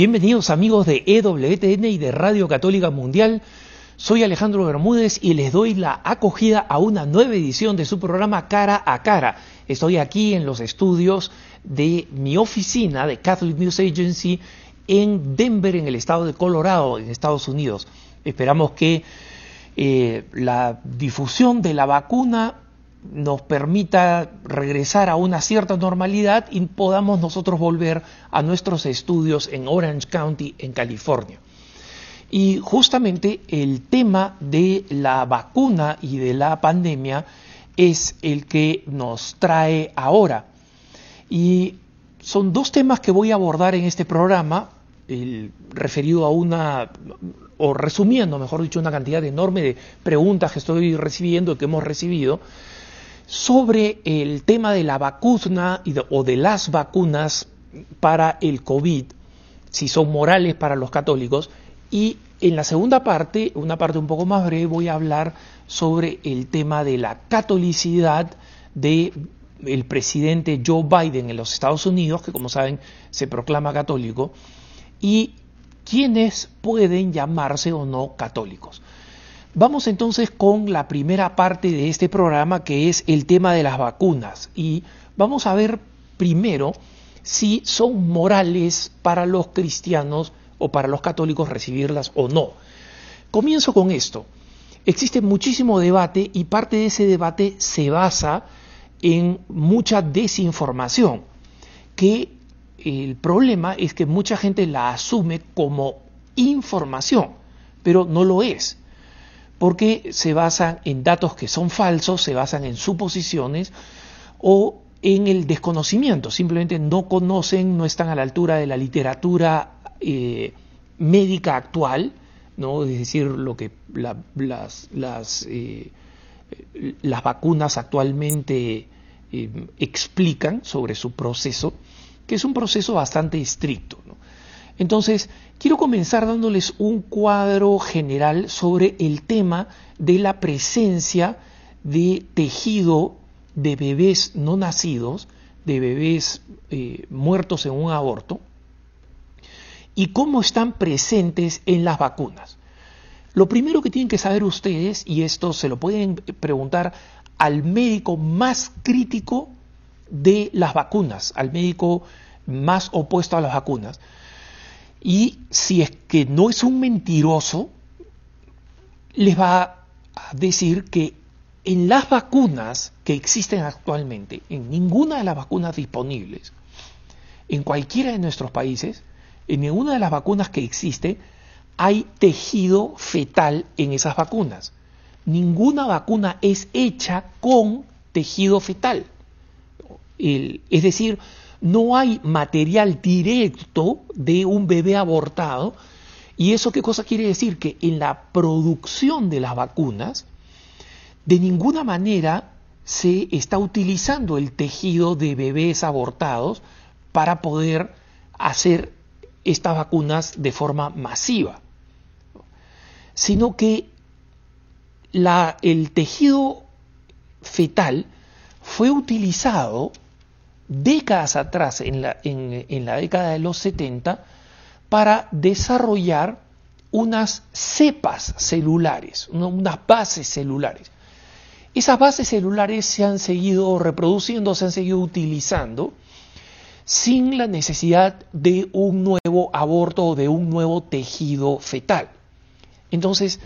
Bienvenidos amigos de EWTN y de Radio Católica Mundial. Soy Alejandro Bermúdez y les doy la acogida a una nueva edición de su programa Cara a Cara. Estoy aquí en los estudios de mi oficina de Catholic News Agency en Denver, en el estado de Colorado, en Estados Unidos. Esperamos que eh, la difusión de la vacuna nos permita regresar a una cierta normalidad y podamos nosotros volver a nuestros estudios en Orange County, en California. Y justamente el tema de la vacuna y de la pandemia es el que nos trae ahora. Y son dos temas que voy a abordar en este programa, el referido a una, o resumiendo, mejor dicho, una cantidad enorme de preguntas que estoy recibiendo, que hemos recibido, sobre el tema de la vacuna o de las vacunas para el COVID, si son morales para los católicos, y en la segunda parte, una parte un poco más breve, voy a hablar sobre el tema de la catolicidad de el presidente Joe Biden en los Estados Unidos, que como saben se proclama católico, y quiénes pueden llamarse o no católicos. Vamos entonces con la primera parte de este programa que es el tema de las vacunas y vamos a ver primero si son morales para los cristianos o para los católicos recibirlas o no. Comienzo con esto. Existe muchísimo debate y parte de ese debate se basa en mucha desinformación, que el problema es que mucha gente la asume como información, pero no lo es porque se basan en datos que son falsos, se basan en suposiciones o en el desconocimiento, simplemente no conocen, no están a la altura de la literatura eh, médica actual, ¿no? es decir, lo que las, las, eh, las, vacunas actualmente eh, explican sobre su proceso, que es un proceso bastante estricto. Entonces, quiero comenzar dándoles un cuadro general sobre el tema de la presencia de tejido de bebés no nacidos, de bebés eh, muertos en un aborto, y cómo están presentes en las vacunas. Lo primero que tienen que saber ustedes, y esto se lo pueden preguntar al médico más crítico de las vacunas, al médico más opuesto a las vacunas, y si es que no es un mentiroso, les va a decir que en las vacunas que existen actualmente, en ninguna de las vacunas disponibles, en cualquiera de nuestros países, en ninguna de las vacunas que existe, hay tejido fetal en esas vacunas. Ninguna vacuna es hecha con tejido fetal. es decir, no hay material directo de un bebé abortado. ¿Y eso qué cosa quiere decir? Que en la producción de las vacunas, de ninguna manera se está utilizando el tejido de bebés abortados para poder hacer estas vacunas de forma masiva, sino que el tejido fetal fue utilizado décadas atrás, en la, en, la década de los 70, para desarrollar unas cepas celulares, unas bases celulares. Esas bases celulares se han seguido reproduciendo, se han seguido utilizando sin la necesidad de un nuevo aborto o de un nuevo tejido fetal. Entonces,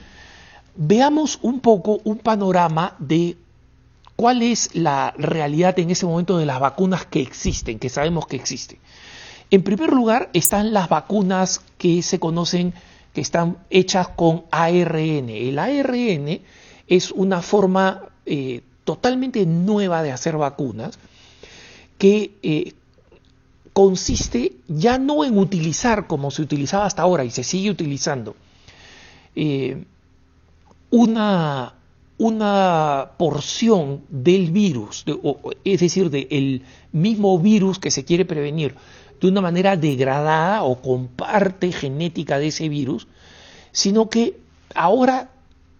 veamos un poco un panorama de ¿Cuál es la realidad en ese momento de las vacunas que existen, que sabemos que existen? En primer lugar están las vacunas que se conocen, que están hechas con ARN. El ARN es una forma eh, totalmente nueva de hacer vacunas que eh, consiste ya no en utilizar como se utilizaba hasta ahora y se sigue utilizando eh, una, una porción del virus, es decir, del mismo virus que se quiere prevenir, de una manera degradada o con parte genética de ese virus, sino que ahora,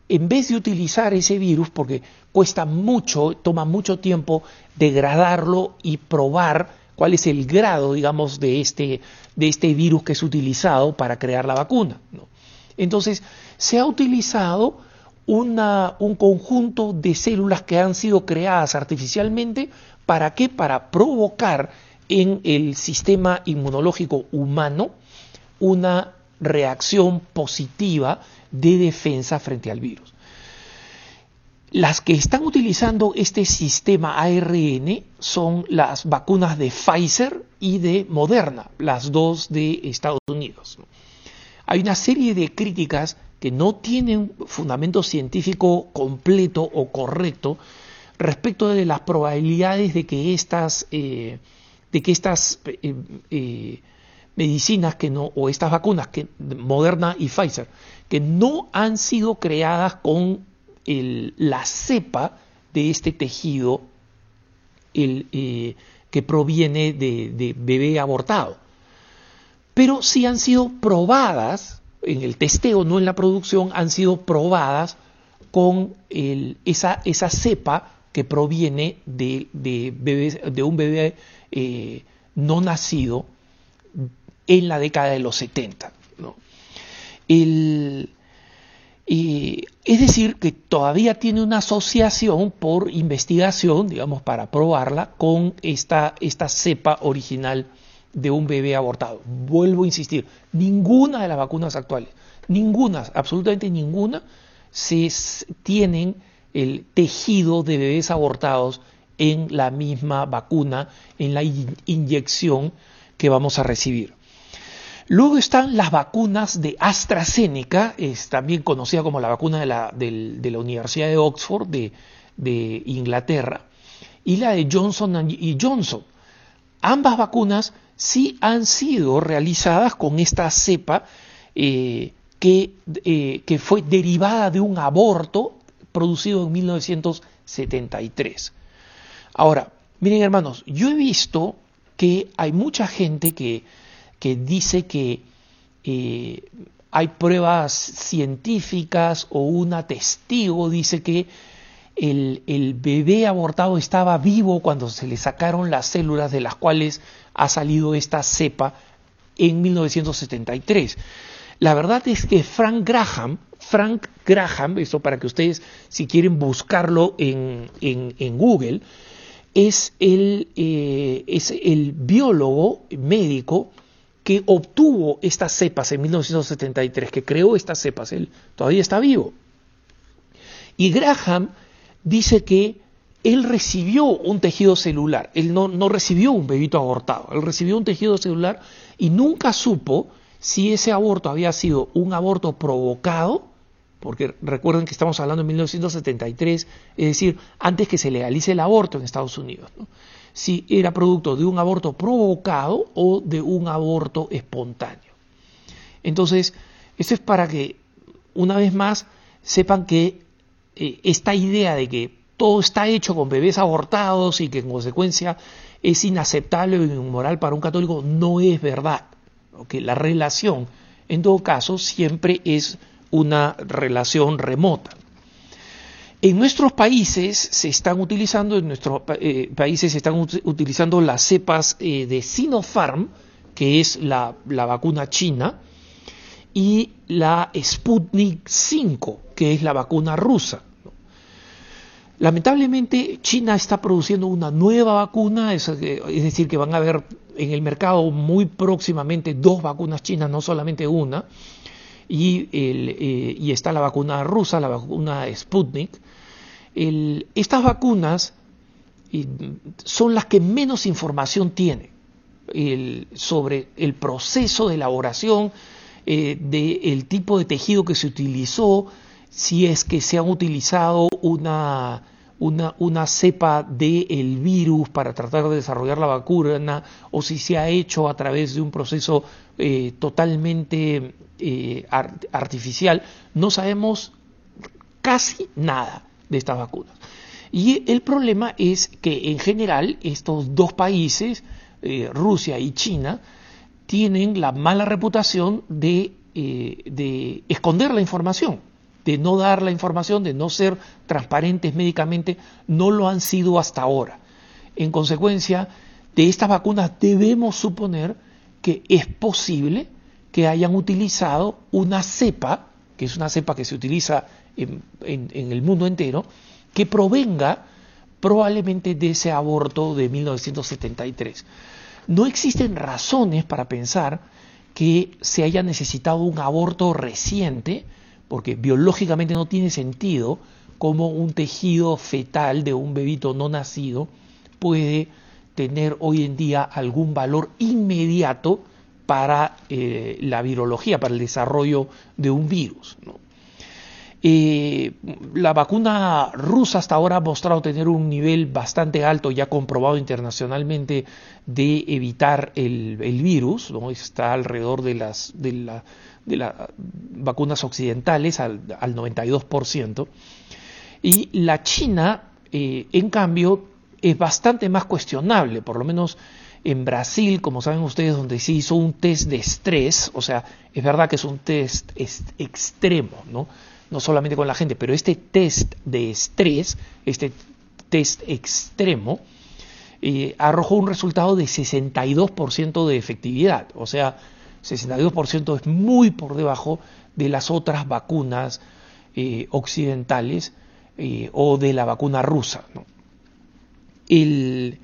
en vez de utilizar ese virus, porque cuesta mucho, toma mucho tiempo degradarlo y probar cuál es el grado, digamos, de este, de este virus que es utilizado para crear la vacuna. Entonces, se ha utilizado un conjunto de células que han sido creadas artificialmente, ¿para qué? Para provocar en el sistema inmunológico humano una reacción positiva de defensa frente al virus. Las que están utilizando este sistema ARN son las vacunas de Pfizer y de Moderna, las dos de Estados Unidos. Hay una serie de críticas que no tienen fundamento científico completo o correcto respecto de las probabilidades de que estas, eh, de que estas eh, eh, medicinas que no, o estas vacunas, que, Moderna y Pfizer, que no han sido creadas con la cepa de este tejido que proviene de, bebé abortado. Pero sí han sido probadas, en el testeo, no en la producción, han sido probadas con esa, cepa que proviene de, un bebé eh, no nacido en la década de los 70. El, es decir, que todavía tiene una asociación por investigación, digamos, para probarla con esta cepa original de un bebé abortado. Vuelvo a insistir, ninguna de las vacunas actuales, ninguna, absolutamente ninguna, se tienen el tejido de bebés abortados en la misma vacuna, en la inyección que vamos a recibir. Luego están las vacunas de AstraZeneca, es también conocida como la vacuna de la, Universidad de Oxford de, Inglaterra, y la de Johnson y Johnson. Ambas vacunas sí han sido realizadas con esta cepa eh, que, eh, que fue derivada de un aborto producido en 1973. Ahora, miren hermanos, yo he visto que hay mucha gente que que dice que eh, hay pruebas científicas o una testigo dice que el, el, bebé abortado estaba vivo cuando se le sacaron las células de las cuales ha salido esta cepa en 1973. La verdad es que Frank Graham, Frank Graham, eso para que ustedes si quieren buscarlo en, en, Google, es el, eh, es el biólogo médico que obtuvo estas cepas en 1973, que creó estas cepas, él todavía está vivo. Y Graham dice que él recibió un tejido celular, él no, no recibió un bebito abortado, él recibió un tejido celular y nunca supo si ese aborto había sido un aborto provocado, porque recuerden que estamos hablando de 1973, es decir, antes que se legalice el aborto en Estados Unidos. si era producto de un aborto provocado o de un aborto espontáneo. Entonces, esto es para que, una vez más, sepan que eh, esta idea de que todo está hecho con bebés abortados y que en consecuencia es inaceptable o inmoral para un católico no es verdad. La relación, en todo caso, siempre es una relación remota. En nuestros países se están utilizando, en nuestros eh, países se están utilizando las cepas eh, de Sinopharm, que es la, vacuna china, y la Sputnik 5, que es la vacuna rusa. Lamentablemente, China está produciendo una nueva vacuna, es, decir, que van a haber en el mercado muy próximamente dos vacunas chinas, no solamente una, y, eh, está la vacuna rusa, la vacuna Sputnik, estas vacunas son las que menos información tienen sobre el proceso de elaboración, eh, del tipo de tejido que se utilizó, si es que se ha utilizado una, una, cepa del virus para tratar de desarrollar la vacuna o si se ha hecho a través de un proceso eh, totalmente eh, artificial, no sabemos casi nada de estas vacunas. Y el problema es que en general estos dos países, eh, Rusia y China, tienen la mala reputación de, eh, de, esconder la información, de no dar la información, de no ser transparentes médicamente, no lo han sido hasta ahora. En consecuencia, de estas vacunas debemos suponer que es posible que hayan utilizado una cepa, que es una cepa que se utiliza en, el mundo entero, que provenga probablemente de ese aborto de 1973. No existen razones para pensar que se haya necesitado un aborto reciente, porque biológicamente no tiene sentido cómo un tejido fetal de un bebito no nacido puede tener hoy en día algún valor inmediato para eh, la virología, para el desarrollo de un virus. Eh, la vacuna rusa hasta ahora ha mostrado tener un nivel bastante alto, ya comprobado internacionalmente, de evitar el, virus, ¿no? está alrededor de las, de, la, de las vacunas occidentales al, al 92%. Y la China, eh, en cambio, es bastante más cuestionable, por lo menos en Brasil, como saben ustedes, donde se hizo un test de estrés, o sea, es verdad que es un test extremo, ¿no? No solamente con la gente, pero este test de estrés, este test extremo, eh, arrojó un resultado de 62% de efectividad, o sea, 62% es muy por debajo de las otras vacunas eh, occidentales eh, o de la vacuna rusa. El,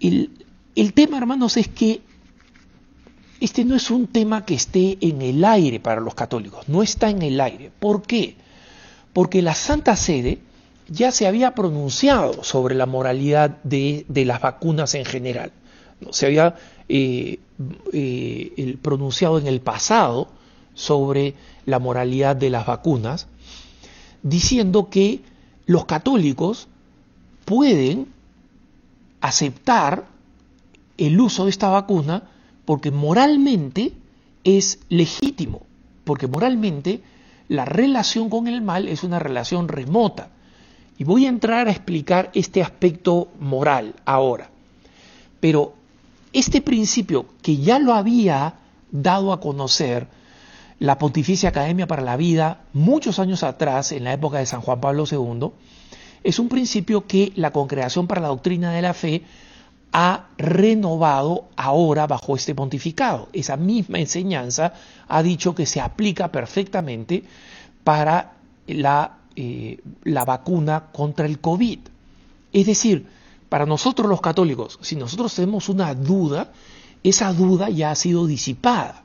el, tema, hermanos, es que este no es un tema que esté en el aire para los católicos, no está en el aire. ¿Por qué? Porque la Santa Sede ya se había pronunciado sobre la moralidad de, las vacunas en general. Se había eh, pronunciado en el pasado sobre la moralidad de las vacunas diciendo que los católicos pueden aceptar el uso de esta vacuna porque moralmente es legítimo, porque moralmente la relación con el mal es una relación remota. Y voy a entrar a explicar este aspecto moral ahora. Pero este principio que ya lo había dado a conocer la Pontificia Academia para la Vida muchos años atrás, en la época de San Juan Pablo II, es un principio que la Congregación para la Doctrina de la Fe ha renovado ahora bajo este pontificado. Esa misma enseñanza ha dicho que se aplica perfectamente para la, eh, la vacuna contra el COVID. Es decir, para nosotros los católicos, si nosotros tenemos una duda, esa duda ya ha sido disipada.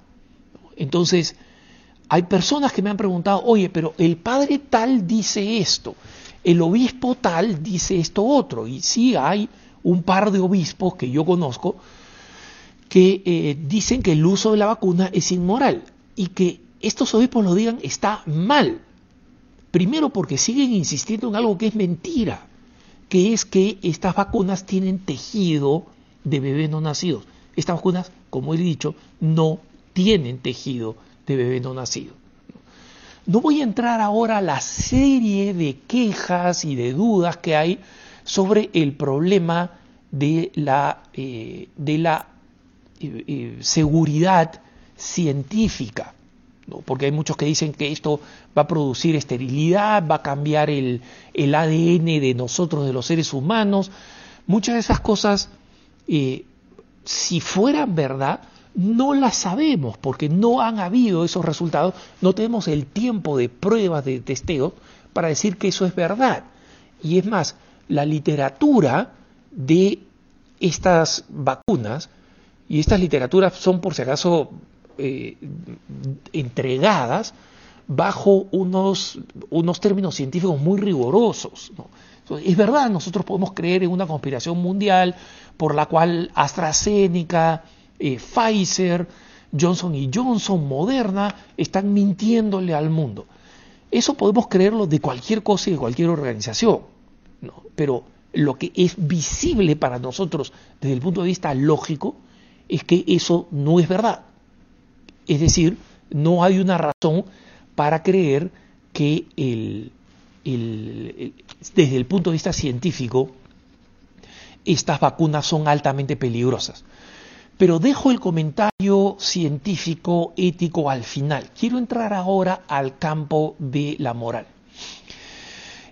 Entonces, hay personas que me han preguntado, oye, pero el padre tal dice esto, el obispo tal dice esto otro, y sí hay un par de obispos que yo conozco que eh, dicen que el uso de la vacuna es inmoral y que estos obispos lo digan está mal. Primero porque siguen insistiendo en algo que es mentira, que es que estas vacunas tienen tejido de bebés no nacidos. Estas vacunas, como he dicho, no tienen tejido de bebé no nacido. No voy a entrar ahora a la serie de quejas y de dudas que hay sobre el problema de la, eh, de la eh, eh, seguridad científica, porque hay muchos que dicen que esto va a producir esterilidad, va a cambiar el, ADN de nosotros, de los seres humanos. Muchas de esas cosas, si fueran verdad, no las sabemos porque no han habido esos resultados, no tenemos el tiempo de pruebas de testeo para decir que eso es verdad. Y es más, la literatura de estas vacunas, y estas literaturas son por si acaso eh, entregadas bajo unos, unos términos científicos muy rigurosos. Es verdad, nosotros podemos creer en una conspiración mundial por la cual AstraZeneca, eh, Pfizer, Johnson y Johnson, Moderna, están mintiéndole al mundo. Eso podemos creerlo de cualquier cosa y de cualquier organización, pero lo que es visible para nosotros desde el punto de vista lógico es que eso no es verdad. Es decir, no hay una razón para creer que desde el punto de vista científico estas vacunas son altamente peligrosas. Pero dejo el comentario científico, ético al final. Quiero entrar ahora al campo de la moral.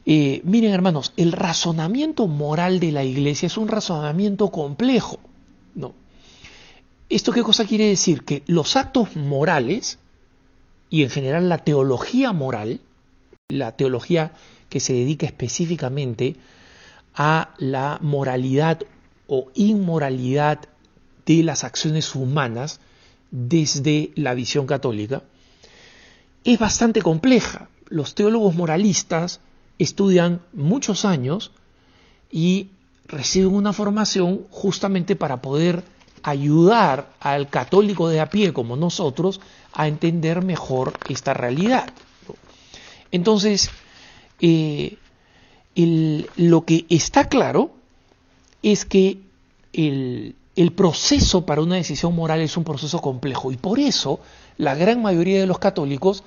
Eh, miren hermanos, el razonamiento moral de la iglesia es un razonamiento complejo. ¿Esto qué cosa quiere decir? Que los actos morales y en general la teología moral, la teología que se dedica específicamente a la moralidad o inmoralidad de las acciones humanas desde la visión católica, es bastante compleja. Los teólogos moralistas estudian muchos años y reciben una formación justamente para poder ayudar al católico de a pie como nosotros a entender mejor esta realidad. Entonces, eh, lo que está claro es que el, el proceso para una decisión moral es un proceso complejo y por eso la gran mayoría de los católicos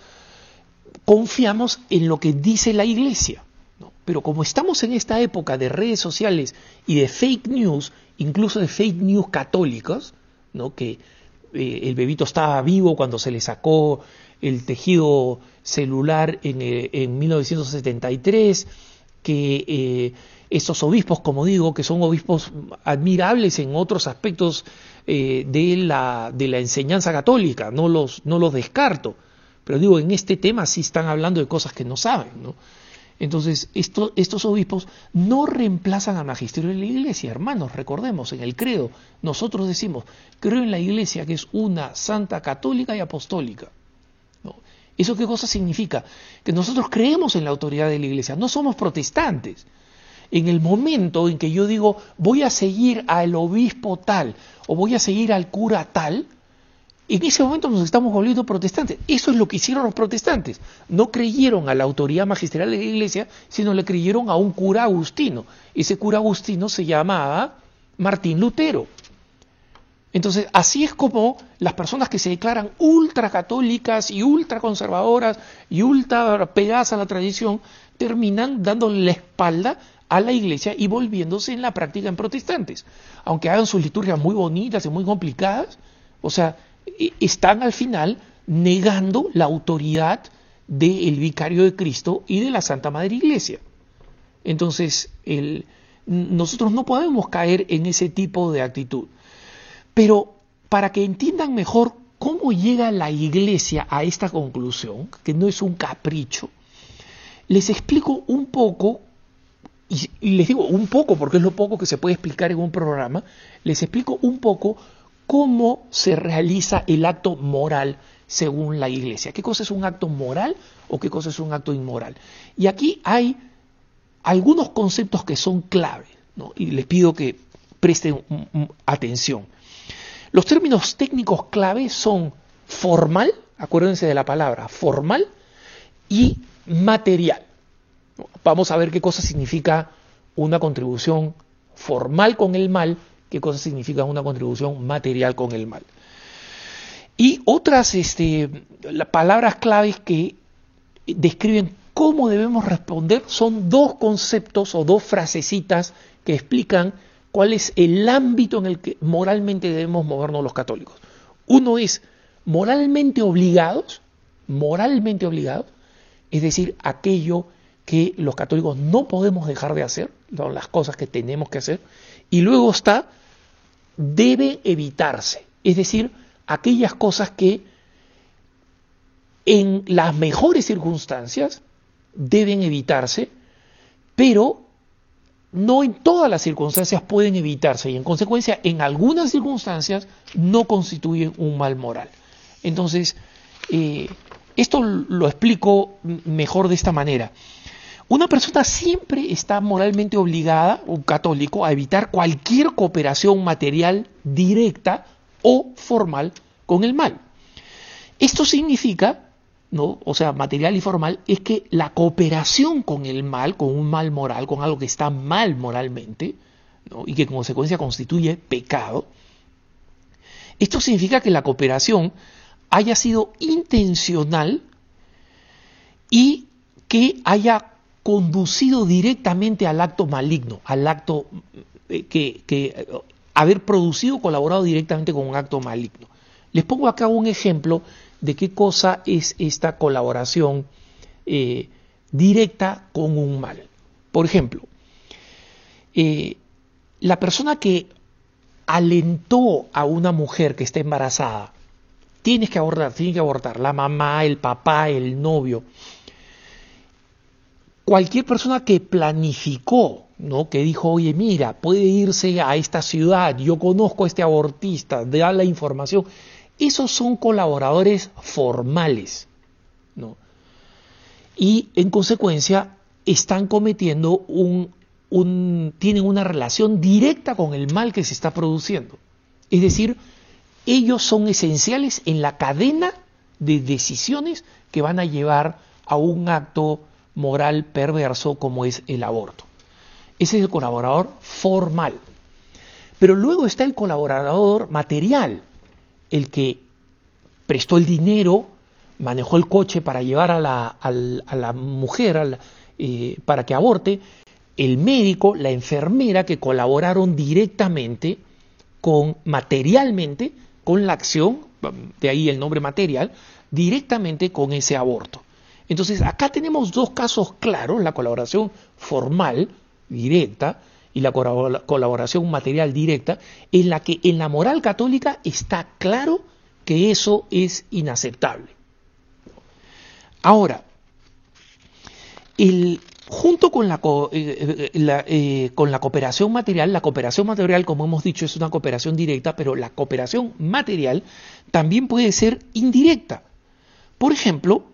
confiamos en lo que dice la Iglesia. Pero como estamos en esta época de redes sociales y de fake news, incluso de fake news católicas, ¿no? que eh, el bebito estaba vivo cuando se le sacó el tejido celular en, eh, en 1973, que eh, estos obispos, como digo, que son obispos admirables en otros aspectos de, la, de la enseñanza católica, no los, no los descarto, pero digo, en este tema sí están hablando de cosas que no saben, ¿no? Entonces, estos obispos no reemplazan al magisterio de la iglesia, hermanos, recordemos, en el credo nosotros decimos, creo en la iglesia que es una santa católica y apostólica. ¿Eso qué cosa significa? Que nosotros creemos en la autoridad de la iglesia, no somos protestantes. En el momento en que yo digo, voy a seguir al obispo tal o voy a seguir al cura tal, en ese momento nos estamos volviendo protestantes. Eso es lo que hicieron los protestantes. No creyeron a la autoridad magisterial de la iglesia, sino le creyeron a un cura agustino. Ese cura agustino se llamaba Martín Lutero. Entonces, así es como las personas que se declaran ultracatólicas y ultraconservadoras y ultra pegadas a la tradición terminan dándole la espalda a la iglesia y volviéndose en la práctica en protestantes. Aunque hagan sus liturgias muy bonitas y muy complicadas, o sea, están al final negando la autoridad del vicario de Cristo y de la Santa Madre Iglesia. Entonces, nosotros no podemos caer en ese tipo de actitud. Pero para que entiendan mejor cómo llega la Iglesia a esta conclusión, que no es un capricho, les explico un poco, y les digo un poco porque es lo poco que se puede explicar en un programa, les explico un poco cómo se realiza el acto moral según la iglesia. ¿Qué cosa es un acto moral o qué cosa es un acto inmoral? Y aquí hay algunos conceptos que son claves, y les pido que presten atención. Los términos técnicos clave son formal, acuérdense de la palabra, formal y material. Vamos a ver qué cosa significa una contribución formal con el mal qué cosa significa una contribución material con el mal. Y otras este, palabras claves que describen cómo debemos responder son dos conceptos o dos frasecitas que explican cuál es el ámbito en el que moralmente debemos movernos los católicos. Uno es moralmente obligados, moralmente obligados, es decir, aquello que los católicos no podemos dejar de hacer, las cosas que tenemos que hacer, y luego está debe evitarse, es decir, aquellas cosas que en las mejores circunstancias deben evitarse, pero no en todas las circunstancias pueden evitarse y en consecuencia en algunas circunstancias no constituyen un mal moral. Entonces, eh, esto lo explico mejor de esta manera. Una persona siempre está moralmente obligada, un católico, a evitar cualquier cooperación material directa o formal con el mal. Esto significa, ¿no? o sea, material y formal, es que la cooperación con el mal, con un mal moral, con algo que está mal moralmente, y que en consecuencia constituye pecado, esto significa que la cooperación haya sido intencional y que haya conducido directamente al acto maligno, al acto eh, que, que haber producido, colaborado directamente con un acto maligno. Les pongo acá un ejemplo de qué cosa es esta colaboración eh, directa con un mal. Por ejemplo, eh, la persona que alentó a una mujer que está embarazada, tienes que abortar, tiene que abortar, la mamá, el papá, el novio, cualquier persona que planificó, ¿no? que dijo, oye, mira, puede irse a esta ciudad, yo conozco a este abortista, da la información, esos son colaboradores formales. ¿no? Y en consecuencia están cometiendo un, un, tienen una relación directa con el mal que se está produciendo. Es decir, ellos son esenciales en la cadena de decisiones que van a llevar a un acto moral perverso como es el aborto. Ese es el colaborador formal. Pero luego está el colaborador material, el que prestó el dinero, manejó el coche para llevar a la, a la mujer eh, para que aborte, el médico, la enfermera que colaboraron directamente con materialmente con la acción, de ahí el nombre material, directamente con ese aborto. Entonces, acá tenemos dos casos claros, la colaboración formal, directa, y la colaboración material directa, en la que en la moral católica está claro que eso es inaceptable. Ahora, junto con la, eh, eh, eh, con la cooperación material, la cooperación material, como hemos dicho, es una cooperación directa, pero la cooperación material también puede ser indirecta. Por ejemplo,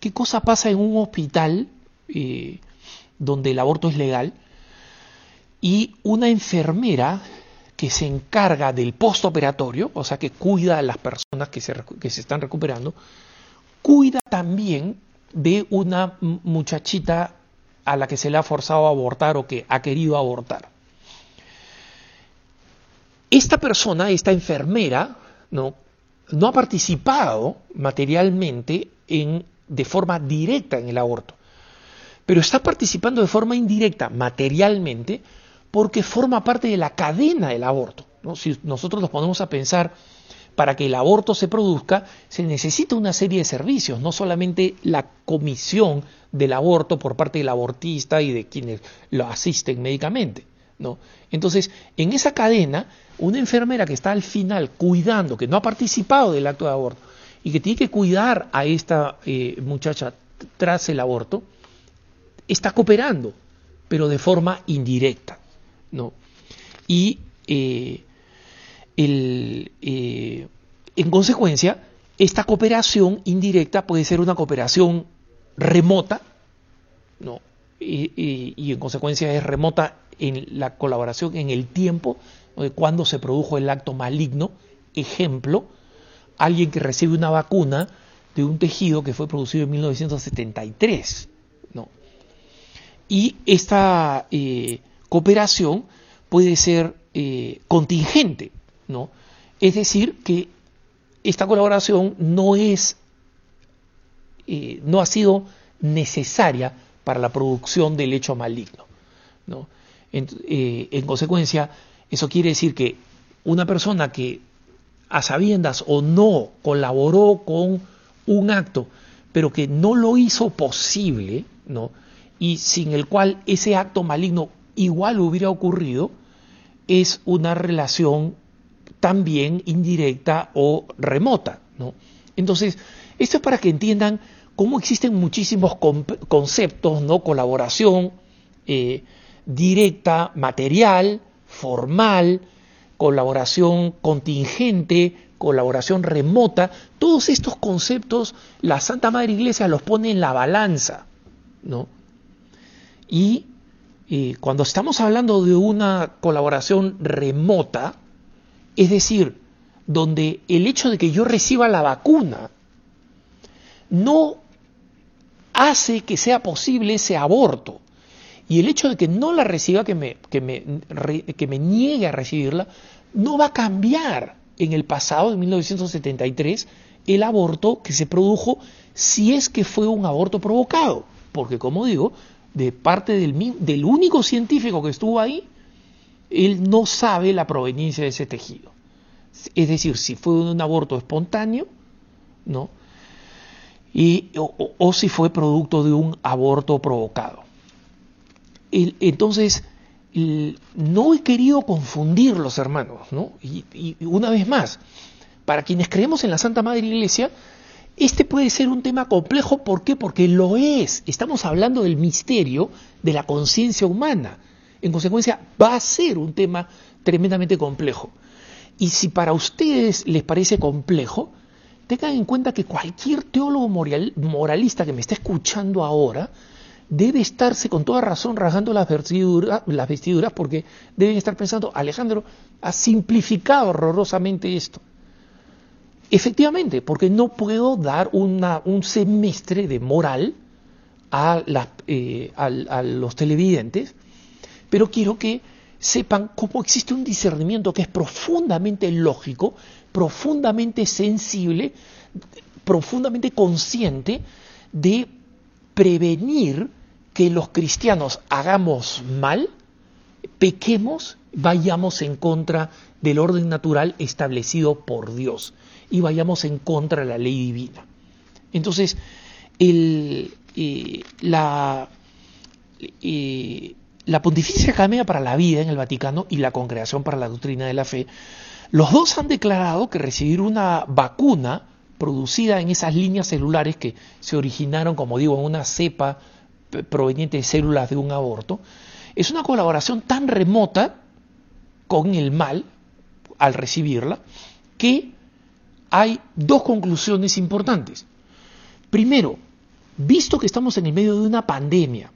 ¿Qué cosa pasa en un hospital eh, donde el aborto es legal y una enfermera que se encarga del postoperatorio, o sea, que cuida a las personas que se, que se están recuperando, cuida también de una muchachita a la que se le ha forzado a abortar o que ha querido abortar. Esta persona, esta enfermera, no, no ha participado materialmente en de forma directa en el aborto, pero está participando de forma indirecta materialmente porque forma parte de la cadena del aborto. Si nosotros nos ponemos a pensar, para que el aborto se produzca, se necesita una serie de servicios, no solamente la comisión del aborto por parte del abortista y de quienes lo asisten médicamente. ¿no? Entonces, en esa cadena, una enfermera que está al final cuidando, que no ha participado del acto de aborto, y que tiene que cuidar a esta eh, muchacha tras el aborto, está cooperando, pero de forma indirecta. ¿no? Y eh, eh, en consecuencia, esta cooperación indirecta puede ser una cooperación remota, ¿no? y, y, en consecuencia es remota en la colaboración en el tiempo cuando se produjo el acto maligno, ejemplo, alguien que recibe una vacuna de un tejido que fue producido en 1973. ¿no? Y esta eh, cooperación puede ser eh, contingente, ¿no? Es decir, que esta colaboración no es, eh, no ha sido necesaria para la producción del hecho maligno. ¿no? en consecuencia, eso quiere decir que una persona que a sabiendas o no colaboró con un acto, pero que no lo hizo posible, ¿no? Y sin el cual ese acto maligno igual hubiera ocurrido, es una relación también indirecta o remota, ¿no? Entonces, esto es para que entiendan cómo existen muchísimos conceptos, ¿no? Colaboración eh, directa, material, formal, colaboración contingente, colaboración remota, todos estos conceptos la Santa Madre Iglesia los pone en la balanza, ¿no? Y eh, cuando estamos hablando de una colaboración remota, es decir, donde el hecho de que yo reciba la vacuna no hace que sea posible ese aborto, y el hecho de que no la reciba, que me, que me, que me niegue a recibirla, no va a cambiar en el pasado, de 1973, el aborto que se produjo si es que fue un aborto provocado. Porque, como digo, de parte del, del único científico que estuvo ahí, él no sabe la proveniencia de ese tejido. Es decir, si fue un aborto espontáneo, ¿no? Y, o si fue producto de un aborto provocado. Entonces, no he querido confundirlos, hermanos, ¿no? y una vez más, para quienes creemos en la Santa Madre Iglesia, este puede ser un tema complejo, ¿por qué? Porque lo es. Estamos hablando del misterio de la conciencia humana. En consecuencia, va a ser un tema tremendamente complejo. Y si para ustedes les parece complejo, tengan en cuenta que cualquier teólogo moralista que me esté escuchando ahora debe estarse con toda razón rasgando las vestiduras, las vestiduras porque deben estar pensando, Alejandro ha simplificado horrorosamente esto. Efectivamente, porque no puedo dar una, un semestre de moral a, eh, a, los televidentes, pero quiero que sepan cómo existe un discernimiento que es profundamente lógico, profundamente sensible, profundamente consciente de prevenir que los cristianos hagamos mal, pequemos, vayamos en contra del orden natural establecido por Dios y vayamos en contra de la ley divina. Entonces, eh, la, eh, la Pontificia Academia para la Vida en el Vaticano y la Congregación para la Doctrina de la Fe, los dos han declarado que recibir una vacuna producida en esas líneas celulares que se originaron, como digo, en una cepa proveniente de células de un aborto, es una colaboración tan remota con el mal al recibirla que hay dos conclusiones importantes. Primero, visto que estamos en el medio de una pandemia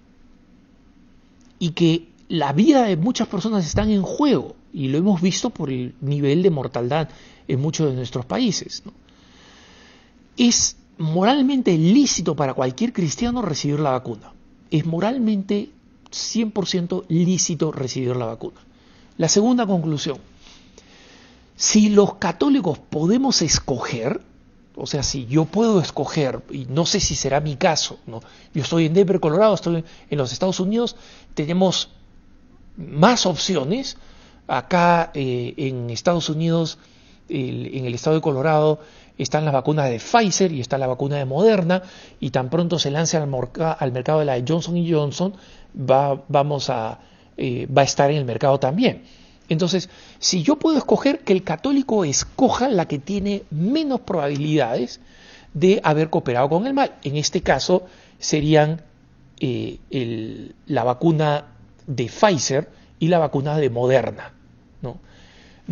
y que la vida de muchas personas está en juego, y lo hemos visto por el nivel de mortalidad en muchos de nuestros países, es moralmente lícito para cualquier cristiano recibir la vacuna. Es moralmente 100% lícito recibir la vacuna. La segunda conclusión, si los católicos podemos escoger, o sea, si yo puedo escoger, y no sé si será mi caso, ¿no? yo estoy en Denver, Colorado, estoy en los Estados Unidos, tenemos más opciones. Acá eh, en Estados Unidos, en el estado de Colorado, están las vacunas de Pfizer y está la vacuna de Moderna, y tan pronto se lance al, al mercado de la de Johnson Johnson, va, vamos a, eh, va a estar en el mercado también. Entonces, si yo puedo escoger que el católico escoja la que tiene menos probabilidades de haber cooperado con el mal, en este caso serían eh, la vacuna de Pfizer y la vacuna de Moderna, ¿no?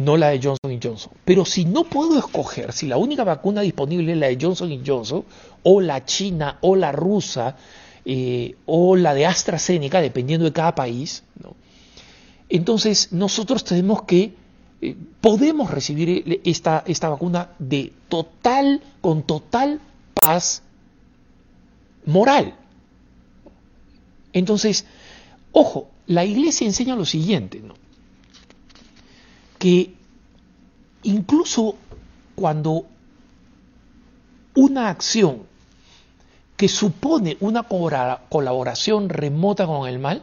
No la de Johnson Johnson. Pero si no puedo escoger, si la única vacuna disponible es la de Johnson Johnson, o la china, o la rusa, eh, o la de AstraZeneca, dependiendo de cada país, ¿no? entonces nosotros tenemos que, eh, podemos recibir esta, esta vacuna de total, con total paz moral. Entonces, ojo, la iglesia enseña lo siguiente, ¿no? Que incluso cuando una acción que supone una colaboración remota con el mal,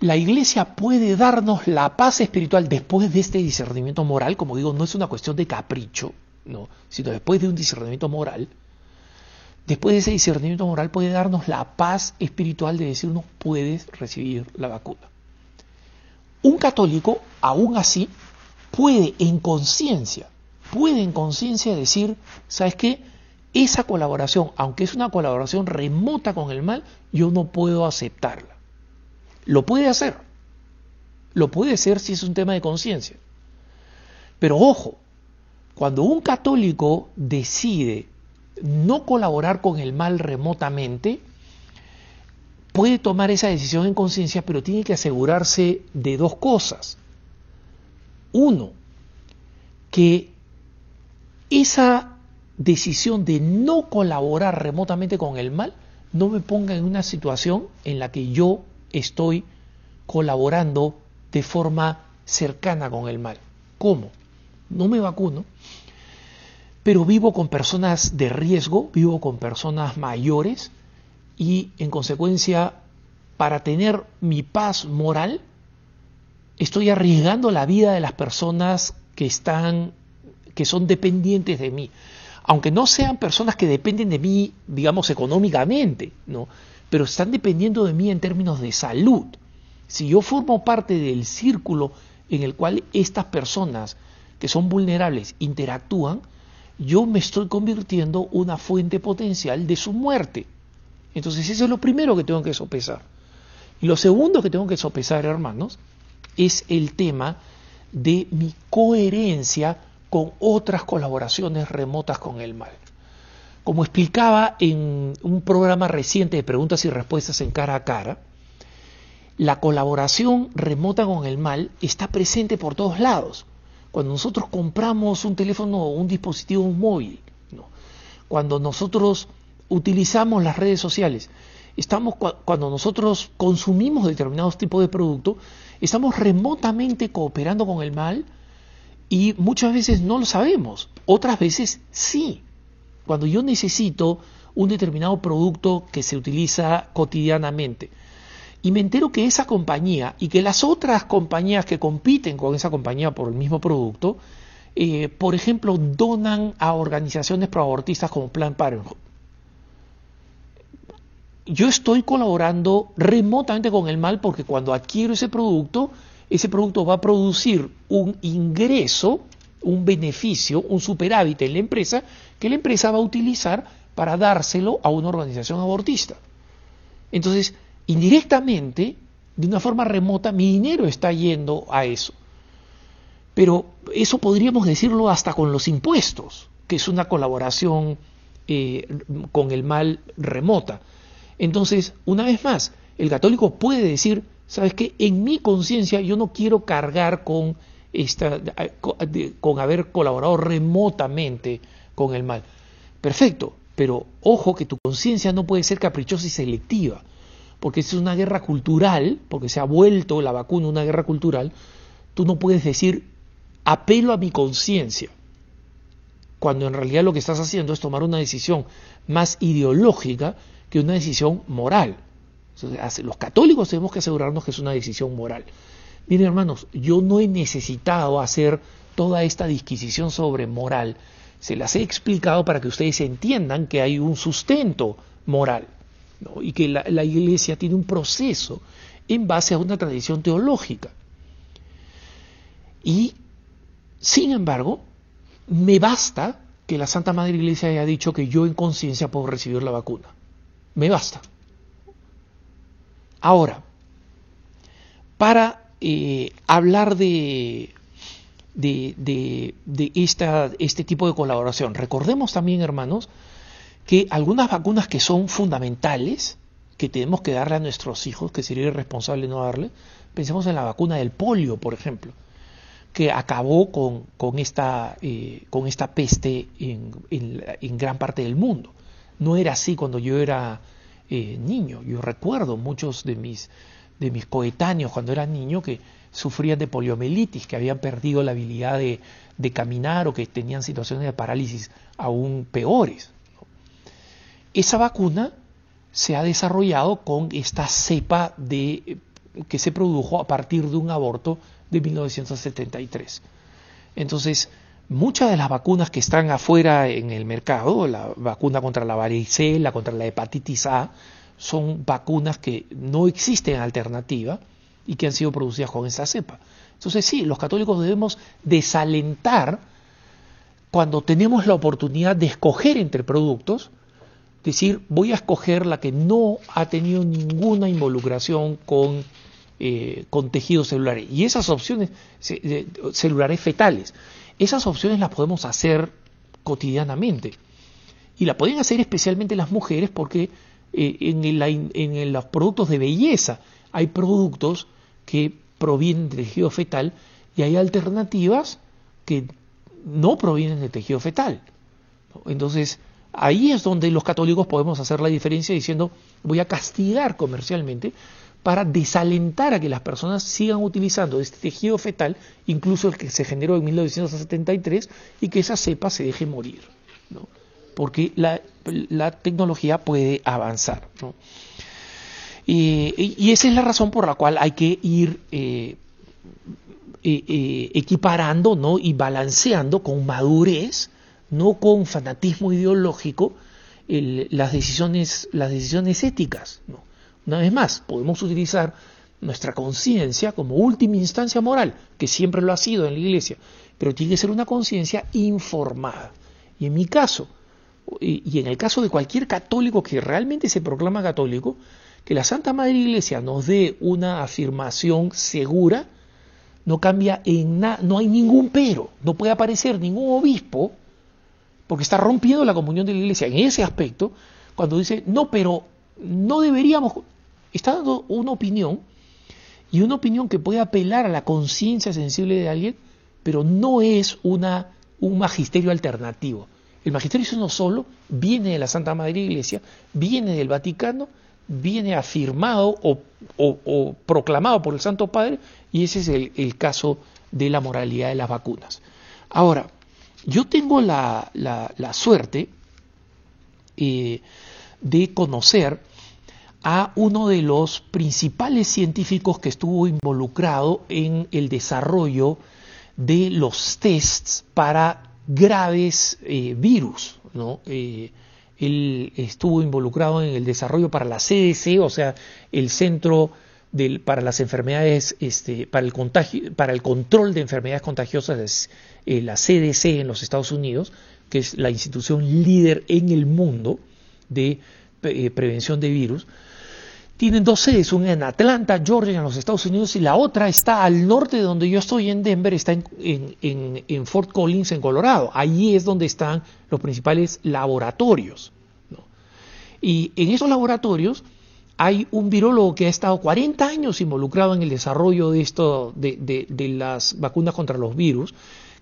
la iglesia puede darnos la paz espiritual después de este discernimiento moral, como digo, no es una cuestión de capricho, no, sino después de un discernimiento moral. Después de ese discernimiento moral puede darnos la paz espiritual de decirnos puedes recibir la vacuna. Un católico, aún así, puede en conciencia, puede en conciencia decir, ¿sabes qué? Esa colaboración, aunque es una colaboración remota con el mal, yo no puedo aceptarla. Lo puede hacer. Lo puede hacer si es un tema de conciencia. Pero ojo, cuando un católico decide no colaborar con el mal remotamente, puede tomar esa decisión en conciencia, pero tiene que asegurarse de dos cosas. Uno, que esa decisión de no colaborar remotamente con el mal no me ponga en una situación en la que yo estoy colaborando de forma cercana con el mal. ¿Cómo? No me vacuno, pero vivo con personas de riesgo, vivo con personas mayores y en consecuencia, para tener mi paz moral, estoy arriesgando la vida de las personas que están que son dependientes de mí, aunque no sean personas que dependen de mí, digamos económicamente, ¿no? pero están dependiendo de mí en términos de salud. Si yo formo parte del círculo en el cual estas personas que son vulnerables interactúan, yo me estoy convirtiendo una fuente potencial de su muerte. Entonces eso es lo primero que tengo que sopesar. Y lo segundo que tengo que sopesar, hermanos, es el tema de mi coherencia con otras colaboraciones remotas con el mal. Como explicaba en un programa reciente de preguntas y respuestas en cara a cara, la colaboración remota con el mal está presente por todos lados. Cuando nosotros compramos un teléfono o un dispositivo móvil, cuando nosotros utilizamos las redes sociales, estamos cuando nosotros consumimos determinados tipos de productos, estamos remotamente cooperando con el mal y muchas veces no lo sabemos, otras veces sí. Cuando yo necesito un determinado producto que se utiliza cotidianamente y me entero que esa compañía y que las otras compañías que compiten con esa compañía por el mismo producto, eh, por ejemplo, donan a organizaciones proabortistas como Plan Parenthood. Yo estoy colaborando remotamente con el mal porque cuando adquiero ese producto, ese producto va a producir un ingreso, un beneficio, un superávit en la empresa que la empresa va a utilizar para dárselo a una organización abortista. Entonces, indirectamente, de una forma remota, mi dinero está yendo a eso. Pero eso podríamos decirlo hasta con los impuestos, que es una colaboración eh, con el mal remota. Entonces, una vez más, el católico puede decir, ¿Sabes qué? En mi conciencia yo no quiero cargar con, esta, con haber colaborado remotamente con el mal. Perfecto, pero ojo que tu conciencia no puede ser caprichosa y selectiva, porque es una guerra cultural, porque se ha vuelto la vacuna una guerra cultural, tú no puedes decir apelo a mi conciencia, cuando en realidad lo que estás haciendo es tomar una decisión más ideológica que una decisión moral los católicos tenemos que asegurarnos que es una decisión moral. Miren hermanos, yo no he necesitado hacer toda esta disquisición sobre moral. Se las he explicado para que ustedes entiendan que hay un sustento moral y que la, la iglesia tiene un proceso en base a una tradición teológica. Y, sin embargo, me basta que la Santa Madre Iglesia haya dicho que yo en conciencia puedo recibir la vacuna. Me basta. Ahora, para eh, hablar de, de, esta, este tipo de colaboración, recordemos también, hermanos, que algunas vacunas que son fundamentales, que tenemos que darle a nuestros hijos, que sería irresponsable no darle, pensemos en la vacuna del polio, por ejemplo, que acabó con, esta, eh, con esta peste en, en gran parte del mundo. No era así cuando yo era eh, niño. Yo recuerdo muchos de mis, de mis coetáneos cuando eran niños que sufrían de poliomielitis, que habían perdido la habilidad de, caminar o que tenían situaciones de parálisis aún peores. Esa vacuna se ha desarrollado con esta cepa de, que se produjo a partir de un aborto de 1973. Entonces, muchas de las vacunas que están afuera en el mercado, la vacuna contra la varicela, contra la hepatitis A, son vacunas que no existen alternativa y que han sido producidas con esta cepa. Entonces sí, los católicos debemos desalentar cuando tenemos la oportunidad de escoger entre productos, decir, voy a escoger la que no ha tenido ninguna involucración con, eh, con tejidos celulares. Y esas opciones celulares fetales. Esas opciones las podemos hacer cotidianamente. Y la pueden hacer especialmente las mujeres porque eh, en, los productos de belleza hay productos que provienen de tejido fetal y hay alternativas que no provienen de tejido fetal. Entonces, ahí es donde los católicos podemos hacer la diferencia diciendo voy a castigar comercialmente para desalentar a que las personas sigan utilizando este tejido fetal, incluso el que se generó en 1973, y que esa cepa se deje morir, ¿no? porque la, tecnología puede avanzar. ¿no? Y, esa es la razón por la cual hay que ir eh, eh, eh, equiparando ¿no? y balanceando con madurez, no con fanatismo ideológico, las, decisiones, las decisiones éticas. ¿no? Una vez más, podemos utilizar nuestra conciencia como última instancia moral, que siempre lo ha sido en la iglesia, pero tiene que ser una conciencia informada. Y en mi caso, y en el caso de cualquier católico que realmente se proclama católico, que la Santa Madre Iglesia nos dé una afirmación segura, no cambia en nada, no hay ningún pero, no puede aparecer ningún obispo, porque está rompiendo la comunión de la Iglesia en ese aspecto, cuando dice, no, pero no deberíamos, está dando una opinión, y una opinión que puede apelar a la conciencia sensible de alguien, pero no es una, un magisterio alternativo. El magisterio es uno solo, viene de la Santa Madre Iglesia, viene del Vaticano, viene afirmado o, proclamado por el Santo Padre, y ese es el, caso de la moralidad de las vacunas. Ahora, yo tengo la, suerte eh, de conocer a uno de los principales científicos que estuvo involucrado en el desarrollo de los tests para graves eh, virus. ¿no? Eh, él estuvo involucrado en el desarrollo para la CDC, o sea, el Centro del, para las enfermedades, este, para, el contagio, para el control de enfermedades contagiosas, eh, la CDC en los Estados Unidos, que es la institución líder en el mundo de prevención de virus tienen dos sedes, una en Atlanta, Georgia, en los Estados Unidos, y la otra está al norte de donde yo estoy, en Denver, está en, Fort Collins, en Colorado. Allí es donde están los principales laboratorios. Y en esos laboratorios hay un virólogo que ha estado 40 años involucrado en el desarrollo de, esto, de, de las vacunas contra los virus,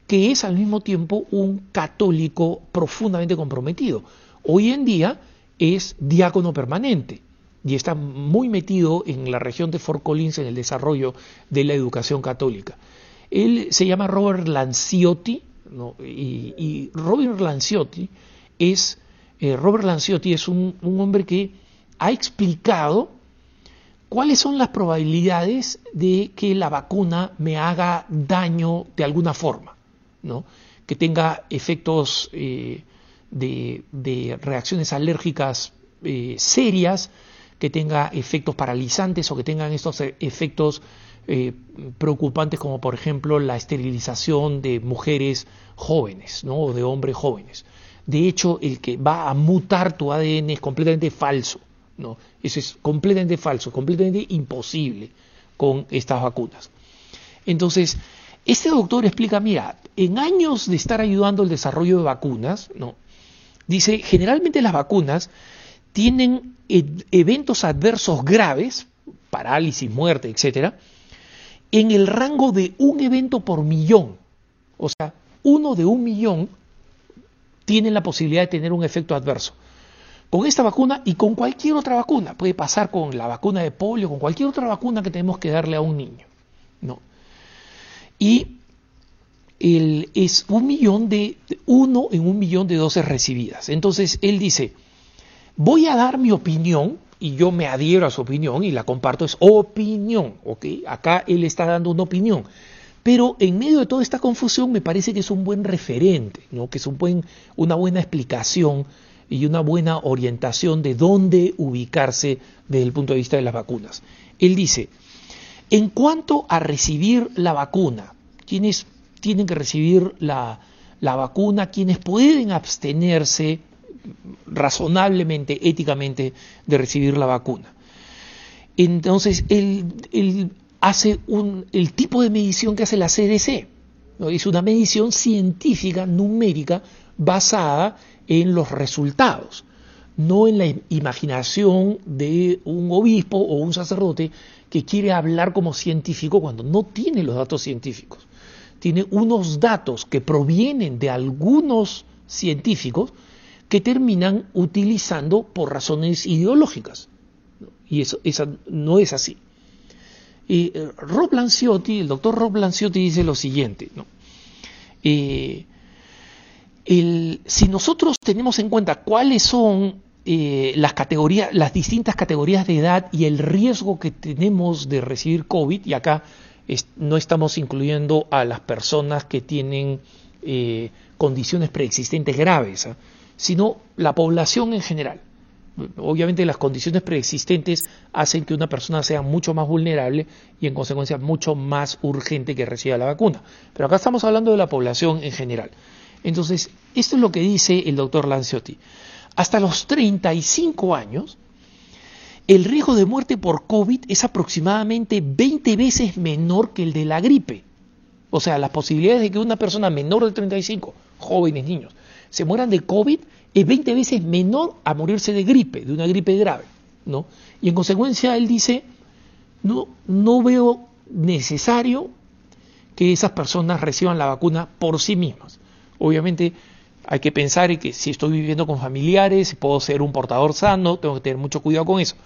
que es al mismo tiempo un católico profundamente comprometido. Hoy en día es diácono permanente y está muy metido en la región de Fort Collins en el desarrollo de la educación católica. Él se llama Robert Lanciotti, y, Robert Lanciotti es, eh, Robert Lanciotti es un, hombre que ha explicado cuáles son las probabilidades de que la vacuna me haga daño de alguna forma, ¿no? que tenga efectos eh, de, reacciones alérgicas eh, serias, que tenga efectos paralizantes o que tengan estos e-, efectos eh, preocupantes como por ejemplo la esterilización de mujeres jóvenes ¿no? o de hombres jóvenes. De hecho, el que va a mutar tu ADN es completamente falso. ¿no? Eso es completamente falso, completamente imposible con estas vacunas. Entonces, este doctor explica, mira, en años de estar ayudando al desarrollo de vacunas, ¿no? Dice, generalmente las vacunas tienen eventos adversos graves, parálisis, muerte, etcétera, en el rango de un evento por millón. O sea, uno de un millón tiene la posibilidad de tener un efecto adverso. Con esta vacuna y con cualquier otra vacuna, puede pasar con la vacuna de polio, con cualquier otra vacuna que tenemos que darle a un niño. ¿no? Y es un millón de, uno en un millón de dosis recibidas. Entonces, él dice, Voy a dar mi opinión y yo me adhiero a su opinión y la comparto, es opinión, ¿ok? Acá él está dando una opinión. Pero en medio de toda esta confusión me parece que es un buen referente, ¿no? que es un buen, una buena explicación y una buena orientación de dónde ubicarse desde el punto de vista de las vacunas. Él dice, en cuanto a recibir la vacuna, quienes tienen que recibir la, la vacuna, quienes pueden abstenerse razonablemente, éticamente, de recibir la vacuna. Entonces, él, hace un, el tipo de medición que hace la CDC. Es una medición científica, numérica, basada en los resultados, no en la imaginación de un obispo o un sacerdote que quiere hablar como científico cuando no tiene los datos científicos. Tiene unos datos que provienen de algunos científicos, que terminan utilizando por razones ideológicas. Y eso esa no es así. Y eh, Rob Lanciotti, el doctor Rob Lanciotti dice lo siguiente, eh, si nosotros tenemos en cuenta cuáles son eh, las categorías, las distintas categorías de edad y el riesgo que tenemos de recibir COVID, y acá no estamos incluyendo a las personas que tienen condiciones preexistentes graves, ¿ah? sino la población en general. obviamente las condiciones preexistentes hacen que una persona sea mucho más vulnerable y en consecuencia mucho más urgente que reciba la vacuna. Pero acá estamos hablando de la población en general. Entonces, esto es lo que dice el doctor Lanciotti. Hasta los 35 años, el riesgo de muerte por COVID es aproximadamente 20 veces menor que el de la gripe. O sea, las posibilidades de que una persona menor de 35, jóvenes, niños, se mueran de COVID es 20 veces menor a morirse de gripe, de una gripe grave, ¿no? Y en consecuencia él dice, no, no veo necesario que esas personas reciban la vacuna por sí mismas. Obviamente hay que pensar en que si estoy viviendo con familiares, puedo ser un portador sano, tengo que tener mucho cuidado con eso.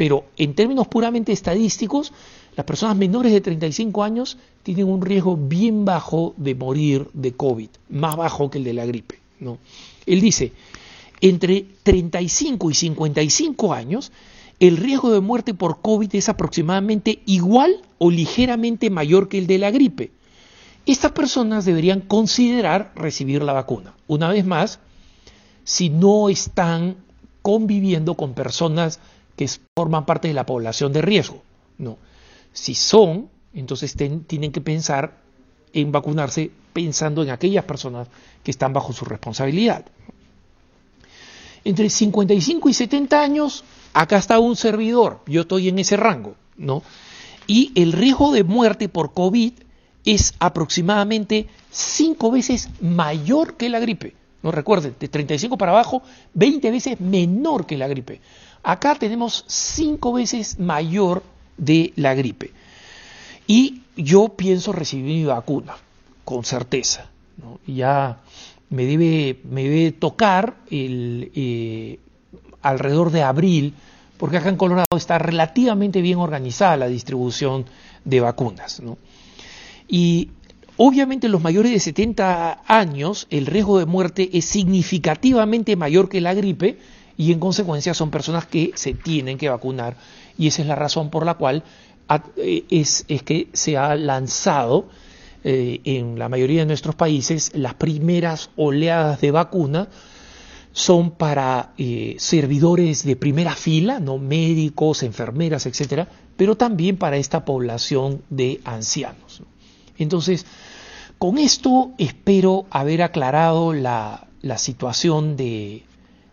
Pero en términos puramente estadísticos, las personas menores de 35 años tienen un riesgo bien bajo de morir de COVID, más bajo que el de la gripe. ¿no? Él dice, entre 35 y 55 años, el riesgo de muerte por COVID es aproximadamente igual o ligeramente mayor que el de la gripe. Estas personas deberían considerar recibir la vacuna. Una vez más, si no están conviviendo con personas que forman parte de la población de riesgo. No. Si son, entonces tienen que pensar en vacunarse pensando en aquellas personas que están bajo su responsabilidad. Entre 55 y 70 años, acá está un servidor, yo estoy en ese rango, ¿no? Y el riesgo de muerte por COVID es aproximadamente 5 veces mayor que la gripe. No recuerden, de 35 para abajo, 20 veces menor que la gripe. Acá tenemos 5 veces mayor de la gripe. Y yo pienso recibir mi vacuna, con certeza. Ya me debe, me debe tocar eh, alrededor de abril, porque acá en Colorado está relativamente bien organizada la distribución de vacunas. Y obviamente en los mayores de 70 años el riesgo de muerte es significativamente mayor que la gripe y en consecuencia son personas que se tienen que vacunar y esa es la razón por la cual eh, es, es que se ha lanzado eh, en la mayoría de nuestros países las primeras oleadas de vacuna son para eh, servidores de primera fila, no médicos, enfermeras, etcétera, pero también para esta población de ancianos. Entonces, con esto espero haber aclarado la, situación de,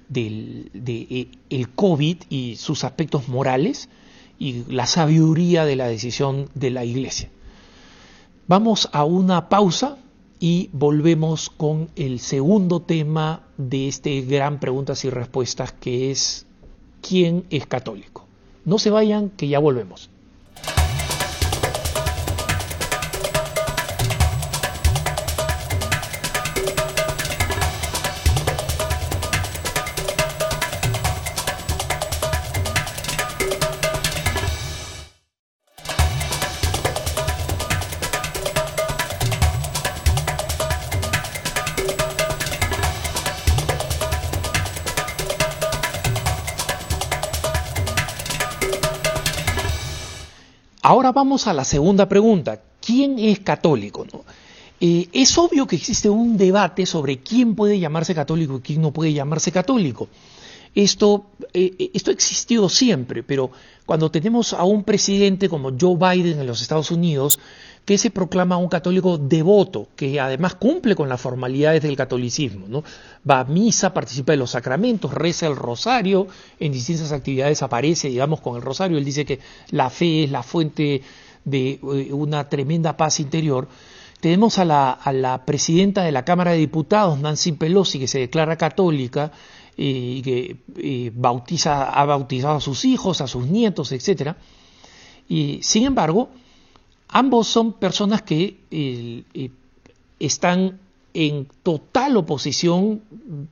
de, el COVID y sus aspectos morales y la sabiduría de la decisión de la Iglesia. Vamos a una pausa y volvemos con el segundo tema de este gran preguntas y respuestas que es ¿quién es católico? No se vayan, que ya volvemos. Ahora vamos a la segunda pregunta. ¿Quién es católico? Eh, es obvio que existe un debate sobre quién puede llamarse católico y quién no puede llamarse católico. Esto, eh, esto ha existido siempre, pero cuando tenemos a un presidente como Joe Biden en los Estados Unidos, que se proclama un católico devoto, que además cumple con las formalidades del catolicismo, ¿no? Va a misa, participa de los sacramentos, reza el rosario, en distintas actividades aparece, digamos, con el rosario. Él dice que la fe es la fuente de eh, una tremenda paz interior. Tenemos a la, a la presidenta de la Cámara de Diputados, Nancy Pelosi, que se declara católica eh, y que eh, bautiza, ha bautizado a sus hijos, a sus nietos, etc. Y, sin embargo, Ambos son personas que eh, están en total oposición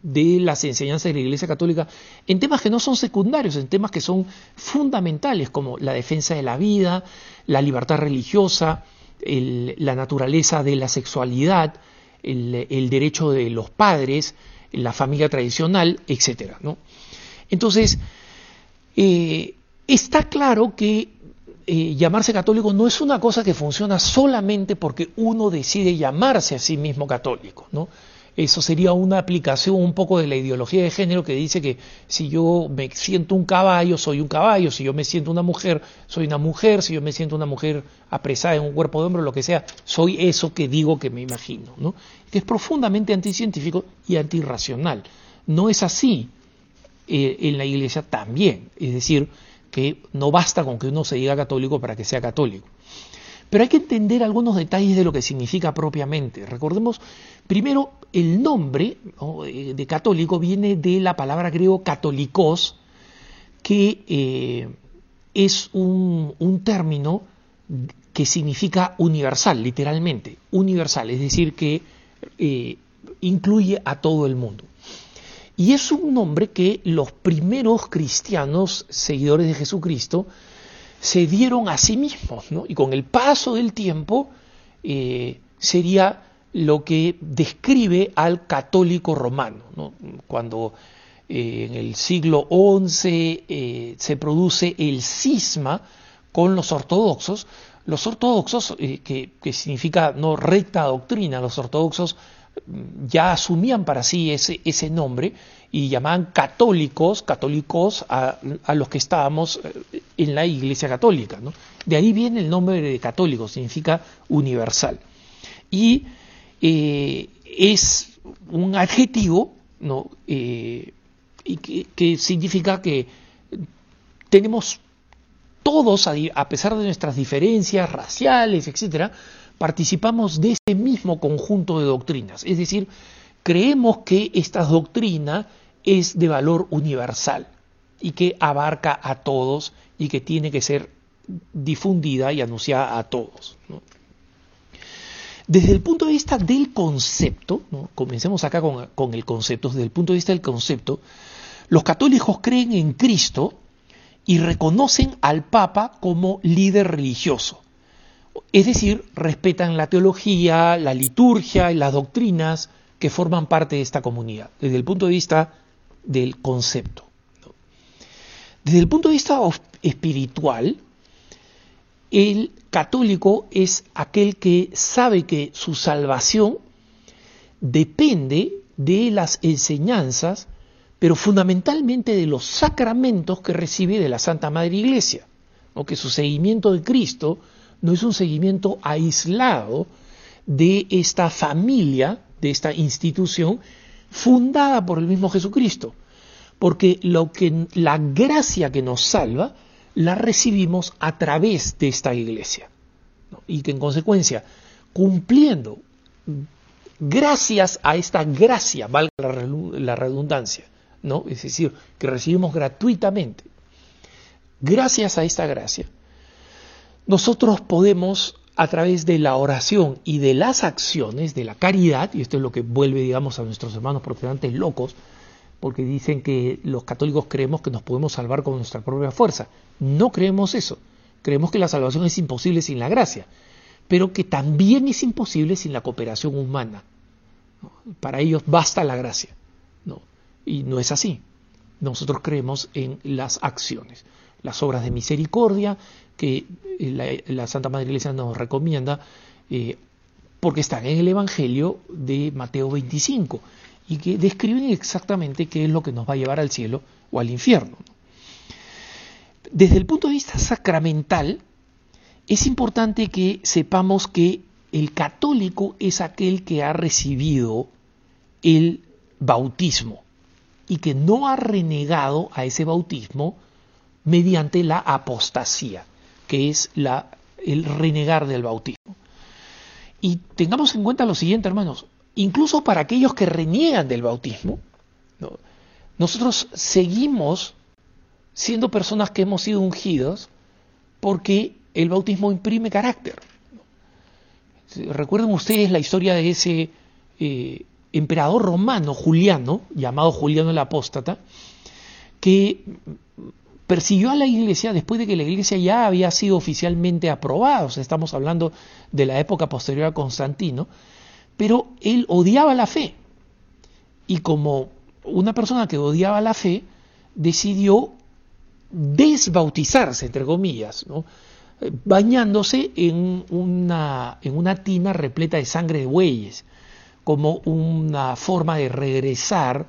de las enseñanzas de la Iglesia Católica en temas que no son secundarios, en temas que son fundamentales, como la defensa de la vida, la libertad religiosa, la naturaleza de la sexualidad, el, derecho de los padres, la familia tradicional, etc. Entonces, eh, está claro que eh, llamarse católico no es una cosa que funciona solamente porque uno decide llamarse a sí mismo católico. ¿no? eso sería una aplicación un poco de la ideología de género que dice que si yo me siento un caballo, soy un caballo, si yo me siento una mujer, soy una mujer, si yo me siento una mujer apresada en un cuerpo de hombre, lo que sea, soy eso que digo que me imagino, ¿no? Que es profundamente anticientífico y antirracional. No es así eh, en la iglesia también, es decir, que no basta con que uno se diga católico para que sea católico. Pero hay que entender algunos detalles de lo que significa propiamente. Recordemos, primero, el nombre eh, de católico viene de la palabra griego católicos, que eh, es un, término que significa universal, literalmente, universal, es decir, que eh, incluye a todo el mundo. Y es un nombre que los primeros cristianos, seguidores de Jesucristo, se dieron a sí mismos, ¿no? Y con el paso del tiempo eh, sería lo que describe al católico romano, ¿no? Cuando eh, en el siglo XI eh, se produce el cisma con los ortodoxos, los ortodoxos, que, que, significa no recta doctrina, los ortodoxos ya asumían para sí ese, ese nombre y llamaban católicos, católicos a, los que estábamos eh, en la Iglesia Católica. De ahí viene el nombre de católico, significa universal. Y eh, es un adjetivo. Eh, que, significa que tenemos todos, a pesar de nuestras diferencias raciales, etcétera, participamos de ese mismo conjunto de doctrinas. Es decir, creemos que estas doctrinas es de valor universal y que abarca a todos y que tiene que ser difundida y anunciada a todos. Desde el punto de vista del concepto, comencemos acá con, el concepto, desde el punto de vista del concepto, los católicos creen en Cristo y reconocen al Papa como líder religioso. Es decir, respetan la teología, la liturgia y las doctrinas que forman parte de esta comunidad, desde el punto de vista del concepto. Desde el punto de vista espiritual, el católico es aquel que sabe que su salvación depende de las enseñanzas, pero fundamentalmente de los sacramentos que recibe de la Santa Madre Iglesia, o que su seguimiento de Cristo no es un seguimiento aislado de esta familia, de esta institución, fundada por el mismo Jesucristo. Porque lo que, la gracia que nos salva la recibimos a través de esta iglesia. Y que en consecuencia, cumpliendo, gracias a esta gracia, valga la redundancia, ¿no? es decir, que recibimos gratuitamente, gracias a esta gracia, nosotros podemos a través de la oración y de las acciones, de la caridad, y esto es lo que vuelve, digamos, a nuestros hermanos protestantes locos, porque dicen que los católicos creemos que nos podemos salvar con nuestra propia fuerza. No creemos eso. Creemos que la salvación es imposible sin la gracia, pero que también es imposible sin la cooperación humana. Para ellos basta la gracia. ¿no? Y no es así. Nosotros creemos en las acciones, las obras de misericordia, que eh, la, Santa Madre Iglesia nos recomienda eh, porque están en el Evangelio de Mateo 25 y que describen exactamente qué es lo que nos va a llevar al cielo o al infierno. Desde el punto de vista sacramental, es importante que sepamos que el católico es aquel que ha recibido el bautismo y que no ha renegado a ese bautismo mediante la apostasía que es la, el renegar del bautismo. Y tengamos en cuenta lo siguiente, hermanos, incluso para aquellos que reniegan del bautismo, nosotros seguimos siendo personas que hemos sido ungidos porque el bautismo imprime carácter. Recuerden ustedes la historia de ese eh, emperador romano, Juliano, llamado Juliano el Apóstata, que persiguió a la iglesia después de que la iglesia ya había sido oficialmente aprobada, o sea, estamos hablando de la época posterior a Constantino, pero él odiaba la fe. Y como una persona que odiaba la fe, decidió desbautizarse, entre comillas, bañándose en una, en una tina repleta de sangre de bueyes, como una forma de regresar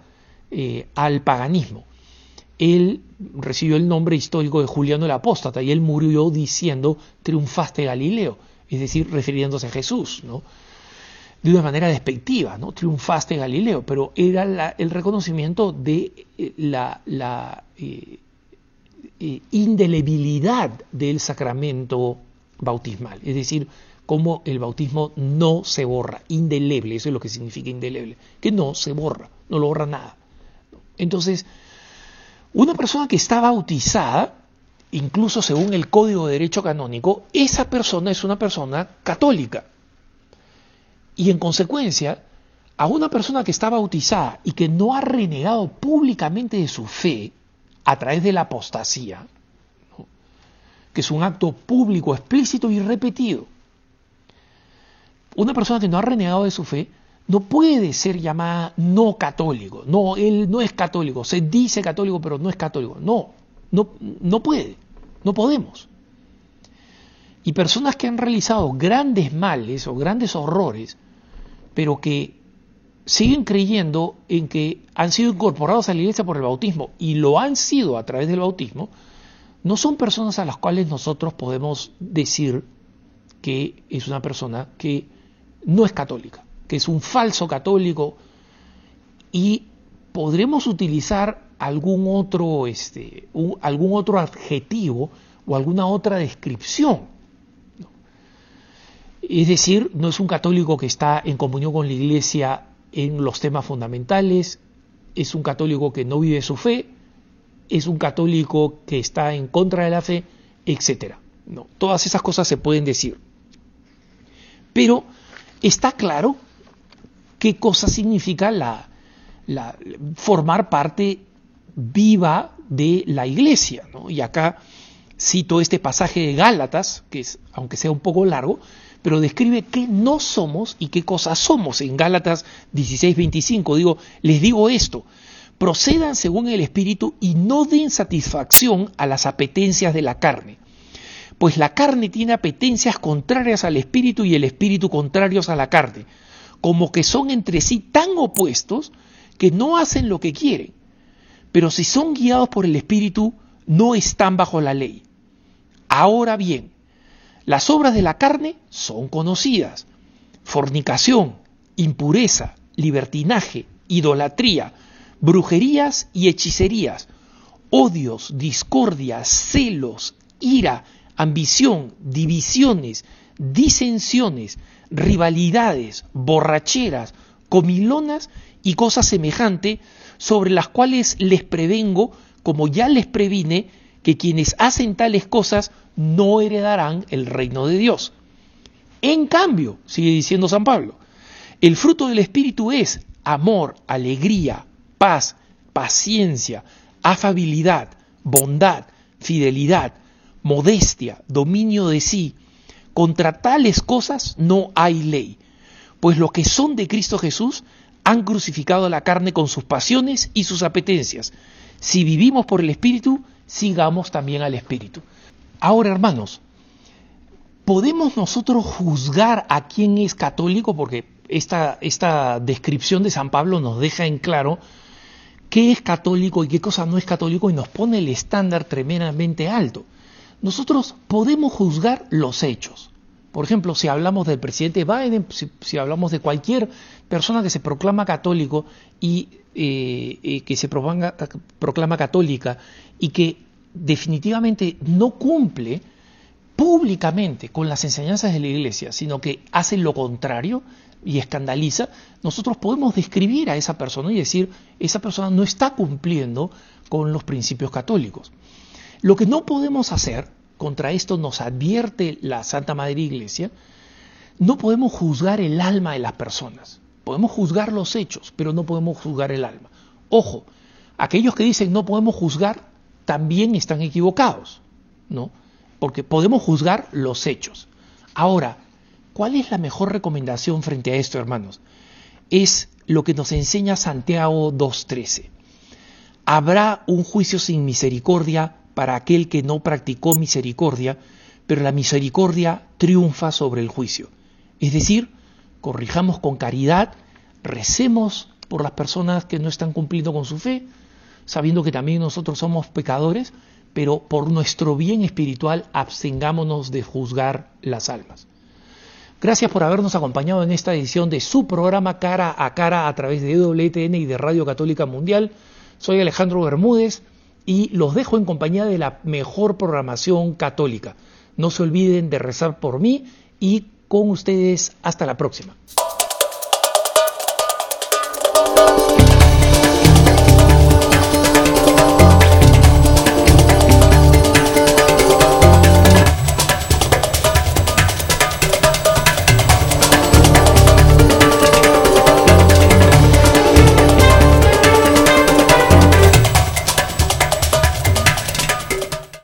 eh, al paganismo. Él recibió el nombre histórico de Juliano el Apóstata y él murió diciendo triunfaste Galileo, es decir, refiriéndose a Jesús, ¿no? de una manera despectiva, ¿no? triunfaste Galileo, pero era el reconocimiento de eh, la, la eh, indelebilidad del sacramento bautismal, es decir, como el bautismo no se borra, indeleble, eso es lo que significa indeleble, que no se borra, no lo borra nada. Entonces, una persona que está bautizada, incluso según el Código de Derecho Canónico, esa persona es una persona católica. Y en consecuencia, a una persona que está bautizada y que no ha renegado públicamente de su fe a través de la apostasía, que es un acto público, explícito y repetido, una persona que no ha renegado de su fe no puede ser llamada no católico. No, él no es católico. Se dice católico, pero no es católico. No, no, no puede. No podemos. Y personas que han realizado grandes males o grandes horrores, pero que siguen creyendo en que han sido incorporados a la iglesia por el bautismo y lo han sido a través del bautismo, no son personas a las cuales nosotros podemos decir que es una persona que no es católica, que es un falso católico y podremos utilizar algún otro, este, algún otro adjetivo o alguna otra descripción. Es decir, no es un católico que está en comunión con la Iglesia en los temas fundamentales, es un católico que no vive su fe, es un católico que está en contra de la fe, etc. No, todas esas cosas se pueden decir. Pero está claro qué cosa significa la, formar parte viva de la iglesia. Y acá cito este pasaje de Gálatas, que es, aunque sea un poco largo, pero describe qué no somos y qué cosas somos. En Gálatas 16:25 digo, les digo esto, procedan según el Espíritu y no den satisfacción a las apetencias de la carne pues la carne tiene apetencias contrarias al espíritu y el espíritu contrarios a la carne, como que son entre sí tan opuestos que no hacen lo que quieren. Pero si son guiados por el espíritu, no están bajo la ley. Ahora bien, las obras de la carne son conocidas. Fornicación, impureza, libertinaje, idolatría, brujerías y hechicerías, odios, discordias, celos, ira, ambición, divisiones, disensiones, rivalidades, borracheras, comilonas y cosas semejantes, sobre las cuales les prevengo, como ya les previne, que quienes hacen tales cosas no heredarán el reino de Dios. En cambio, sigue diciendo San Pablo, el fruto del Espíritu es amor, alegría, paz, paciencia, afabilidad, bondad, fidelidad, modestia, dominio de sí. Contra tales cosas no hay ley, pues los que son de Cristo Jesús han crucificado la carne con sus pasiones y sus apetencias. Si vivimos por el Espíritu, sigamos también al Espíritu. Ahora, hermanos, ¿podemos nosotros juzgar a quién es católico? Porque esta, esta descripción de San Pablo nos deja en claro qué es católico y qué cosa no es católico y nos pone el estándar tremendamente alto nosotros podemos juzgar los hechos. Por ejemplo, si hablamos del presidente Biden, si, hablamos de cualquier persona que se proclama católico y eh, eh, que se proclama católica y que definitivamente no cumple públicamente con las enseñanzas de la Iglesia, sino que hace lo contrario y escandaliza, nosotros podemos describir a esa persona y decir, esa persona no está cumpliendo con los principios católicos. Lo que no podemos hacer, contra esto nos advierte la Santa Madre Iglesia, no podemos juzgar el alma de las personas. Podemos juzgar los hechos, pero no podemos juzgar el alma. Ojo, aquellos que dicen no podemos juzgar también están equivocados, ¿no? Porque podemos juzgar los hechos. Ahora, ¿cuál es la mejor recomendación frente a esto, hermanos? Es lo que nos enseña Santiago 2.13. Habrá un juicio sin misericordia para aquel que no practicó misericordia, pero la misericordia triunfa sobre el juicio. Es decir, corrijamos con caridad recemos por las personas que no están cumpliendo con su fe, sabiendo que también nosotros somos pecadores, pero por nuestro bien espiritual abstengámonos de juzgar las almas. Gracias por habernos acompañado en esta edición de su programa Cara a Cara a través de WTN y de Radio Católica Mundial. Soy Alejandro Bermúdez y los dejo en compañía de la mejor programación católica. No se olviden de rezar por mí y con ustedes hasta la próxima.